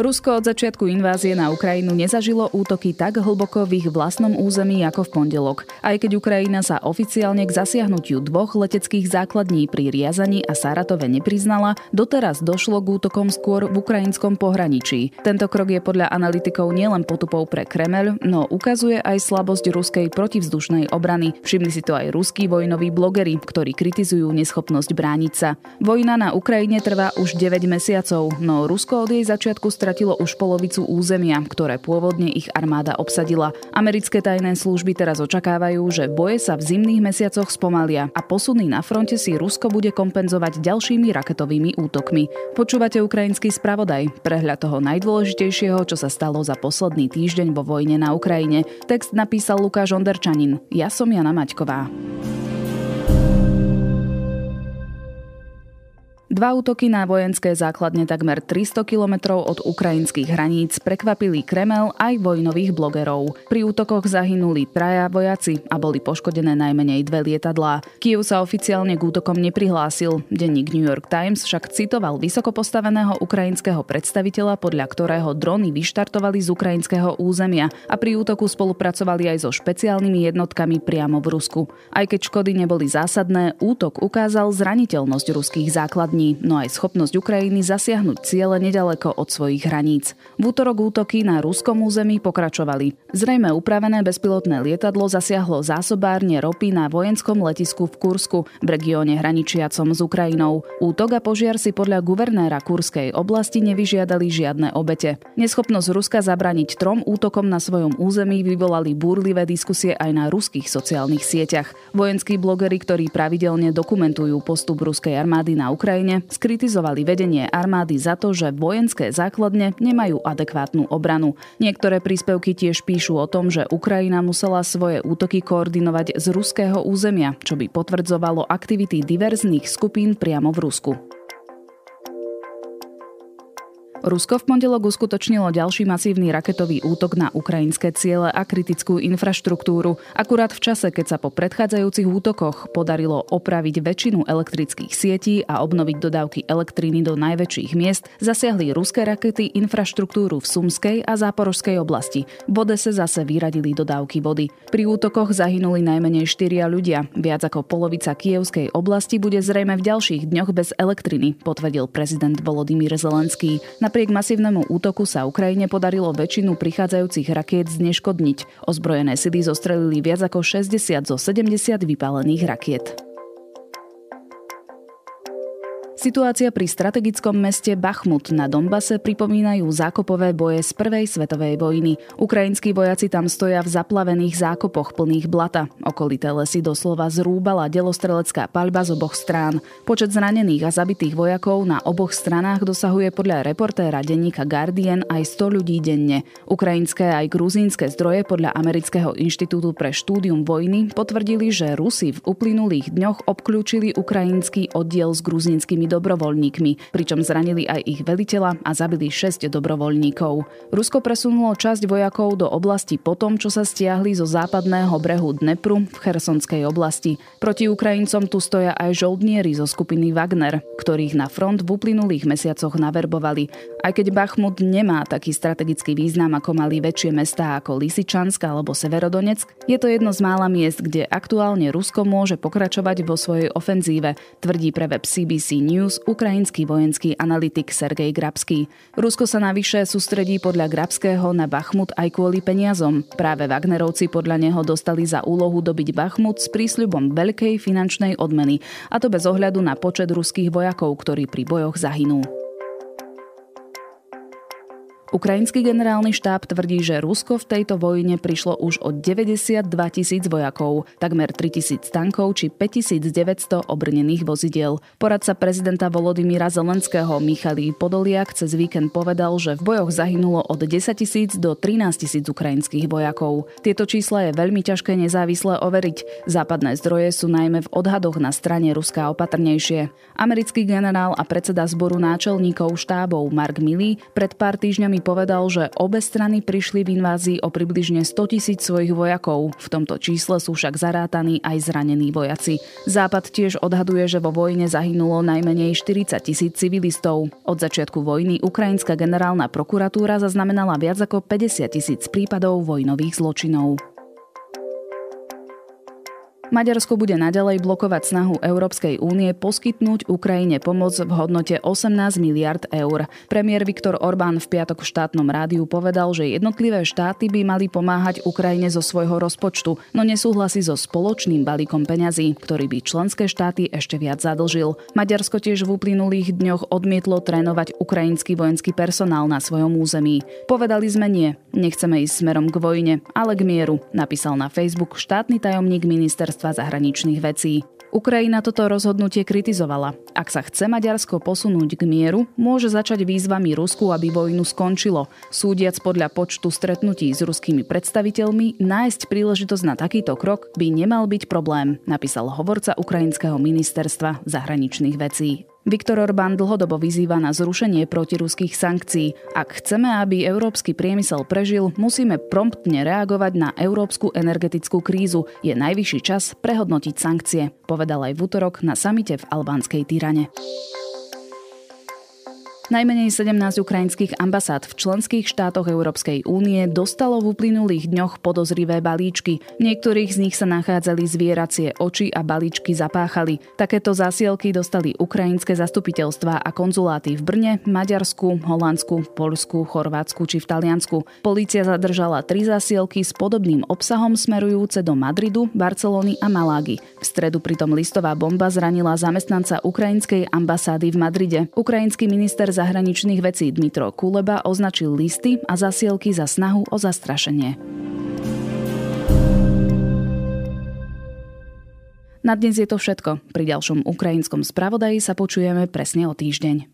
Rusko od začiatku invázie na Ukrajinu nezažilo útoky tak hlboko v ich vlastnom území ako v pondelok. Aj keď Ukrajina sa oficiálne k zasiahnutiu dvoch leteckých základní pri Riazani a Saratove nepriznala, doteraz došlo k útokom skôr v ukrajinskom pohraničí. Tento krok je podľa analytikov nielen potupou pre Kremel, no ukazuje aj slabosť ruskej protivzdušnej obrany. Všimli si to aj ruskí vojnoví blogeri, ktorí kritizujú neschopnosť brániť sa. Vojna na Ukrajine trvá už 9 mesiacov, no Rusko od jej začiatku stratilo už polovicu územia, ktoré pôvodne ich armáda obsadila. Americké tajné služby teraz očakávajú, že boje sa v zimných mesiacoch spomalia a posuny na fronte si Rusko bude kompenzovať ďalšími raketovými útokmi. Počúvate ukrajinský spravodaj, prehľad toho najdôležitejšieho, čo sa stalo za posledný týždeň vo vojne na Ukrajine. Text napísal Lukáš Onderčanin. Ja som Jana Maťková. Dva útoky na vojenské základne takmer 300 kilometrov od ukrajinských hraníc prekvapili Kremel aj vojnových blogerov. Pri útokoch zahynuli traja vojaci a boli poškodené najmenej dve lietadlá. Kiev sa oficiálne k útokom neprihlásil. Denník New York Times však citoval vysoko postaveného ukrajinského predstaviteľa, podľa ktorého drony vyštartovali z ukrajinského územia a pri útoku spolupracovali aj so špeciálnymi jednotkami priamo v Rusku. Aj keď škody neboli zásadné, útok ukázal zraniteľnosť ruských základní no aj schopnosť Ukrajiny zasiahnuť ciele nedaleko od svojich hraníc. V útorok útoky na ruskom území pokračovali. Zrejme upravené bezpilotné lietadlo zasiahlo zásobárne ropy na vojenskom letisku v Kursku, v regióne hraničiacom s Ukrajinou. Útok a požiar si podľa guvernéra Kurskej oblasti nevyžiadali žiadne obete. Neschopnosť Ruska zabraniť trom útokom na svojom území vyvolali búrlivé diskusie aj na ruských sociálnych sieťach. Vojenskí blogeri, ktorí pravidelne dokumentujú postup ruskej armády na Ukrajine, Skritizovali vedenie armády za to, že vojenské základne nemajú adekvátnu obranu. Niektoré príspevky tiež píšu o tom, že Ukrajina musela svoje útoky koordinovať z ruského územia, čo by potvrdzovalo aktivity diverzných skupín priamo v Rusku. Rusko v pondelok uskutočnilo ďalší masívny raketový útok na ukrajinské ciele a kritickú infraštruktúru. Akurát v čase, keď sa po predchádzajúcich útokoch podarilo opraviť väčšinu elektrických sietí a obnoviť dodávky elektriny do najväčších miest, zasiahli ruské rakety infraštruktúru v Sumskej a Záporožskej oblasti. V Odese zase vyradili dodávky vody. Pri útokoch zahynuli najmenej štyria ľudia. Viac ako polovica Kievskej oblasti bude zrejme v ďalších dňoch bez elektriny, potvrdil prezident Volodymyr Zelenský. Na Napriek masívnemu útoku sa Ukrajine podarilo väčšinu prichádzajúcich rakiet zneškodniť. Ozbrojené sily zostrelili viac ako 60 zo 70 vypálených rakiet. Situácia pri strategickom meste Bachmut na Donbase pripomínajú zákopové boje z Prvej svetovej vojny. Ukrajinskí vojaci tam stoja v zaplavených zákopoch plných blata. Okolité lesy doslova zrúbala delostrelecká paľba z oboch strán. Počet zranených a zabitých vojakov na oboch stranách dosahuje podľa reportéra denníka Guardian aj 100 ľudí denne. Ukrajinské aj gruzínske zdroje podľa Amerického inštitútu pre štúdium vojny potvrdili, že Rusi v uplynulých dňoch obklúčili ukrajinský oddiel s gruzínskymi dobrovoľníkmi, pričom zranili aj ich veliteľa a zabili 6 dobrovoľníkov. Rusko presunulo časť vojakov do oblasti potom, čo sa stiahli zo západného brehu Dnepru v Chersonskej oblasti. Proti Ukrajincom tu stoja aj žoldnieri zo skupiny Wagner, ktorých na front v uplynulých mesiacoch naverbovali. Aj keď Bachmut nemá taký strategický význam, ako mali väčšie mestá ako Lisičansk alebo Severodonetsk, je to jedno z mála miest, kde aktuálne Rusko môže pokračovať vo svojej ofenzíve, tvrdí pre web CBC News News ukrajinský vojenský analytik Sergej Grabský. Rusko sa navyše sústredí podľa Grabského na Bachmut aj kvôli peniazom. Práve Wagnerovci podľa neho dostali za úlohu dobiť Bachmut s prísľubom veľkej finančnej odmeny, a to bez ohľadu na počet ruských vojakov, ktorí pri bojoch zahynú. Ukrajinský generálny štáb tvrdí, že Rusko v tejto vojne prišlo už o 92 tisíc vojakov, takmer 3 tisíc tankov či 5900 obrnených vozidiel. Poradca prezidenta Volodymyra Zelenského Michalí Podoliak cez víkend povedal, že v bojoch zahynulo od 10 tisíc do 13 tisíc ukrajinských vojakov. Tieto čísla je veľmi ťažké nezávisle overiť. Západné zdroje sú najmä v odhadoch na strane Ruska opatrnejšie. Americký generál a predseda zboru náčelníkov štábov Mark Milley pred pár týždňami Povedal, že obe strany prišli v invázii o približne 100 tisíc svojich vojakov. V tomto čísle sú však zarátaní aj zranení vojaci. Západ tiež odhaduje, že vo vojne zahynulo najmenej 40 tisíc civilistov. Od začiatku vojny ukrajinská generálna prokuratúra zaznamenala viac ako 50 tisíc prípadov vojnových zločinov. Maďarsko bude naďalej blokovať snahu Európskej únie poskytnúť Ukrajine pomoc v hodnote 18 miliard eur. Premiér Viktor Orbán v piatok v štátnom rádiu povedal, že jednotlivé štáty by mali pomáhať Ukrajine zo svojho rozpočtu, no nesúhlasí so spoločným balíkom peňazí, ktorý by členské štáty ešte viac zadlžil. Maďarsko tiež v uplynulých dňoch odmietlo trénovať ukrajinský vojenský personál na svojom území. Povedali sme nie, nechceme ísť smerom k vojne, ale k mieru, napísal na Facebook štátny tajomník ministerstva ministerstva zahraničných vecí. Ukrajina toto rozhodnutie kritizovala. Ak sa chce Maďarsko posunúť k mieru, môže začať výzvami Rusku, aby vojnu skončilo. Súdiac podľa počtu stretnutí s ruskými predstaviteľmi, nájsť príležitosť na takýto krok by nemal byť problém, napísal hovorca ukrajinského ministerstva zahraničných vecí. Viktor Orbán dlhodobo vyzýva na zrušenie protiruských sankcií. Ak chceme, aby európsky priemysel prežil, musíme promptne reagovať na európsku energetickú krízu. Je najvyšší čas prehodnotiť sankcie, povedal aj v útorok na samite v albánskej Tyrane. Najmenej 17 ukrajinských ambasád v členských štátoch Európskej únie dostalo v uplynulých dňoch podozrivé balíčky. V niektorých z nich sa nachádzali zvieracie oči a balíčky zapáchali. Takéto zásielky dostali ukrajinské zastupiteľstvá a konzuláty v Brne, Maďarsku, Holandsku, Polsku, Chorvátsku či v Taliansku. Polícia zadržala tri zásielky s podobným obsahom smerujúce do Madridu, Barcelony a Malágy. V stredu pritom listová bomba zranila zamestnanca ukrajinskej ambasády v Madride. Ukrajinský minister zahraničných vecí Dmitro Kuleba označil listy a zasielky za snahu o zastrašenie. Na dnes je to všetko. Pri ďalšom ukrajinskom spravodaji sa počujeme presne o týždeň.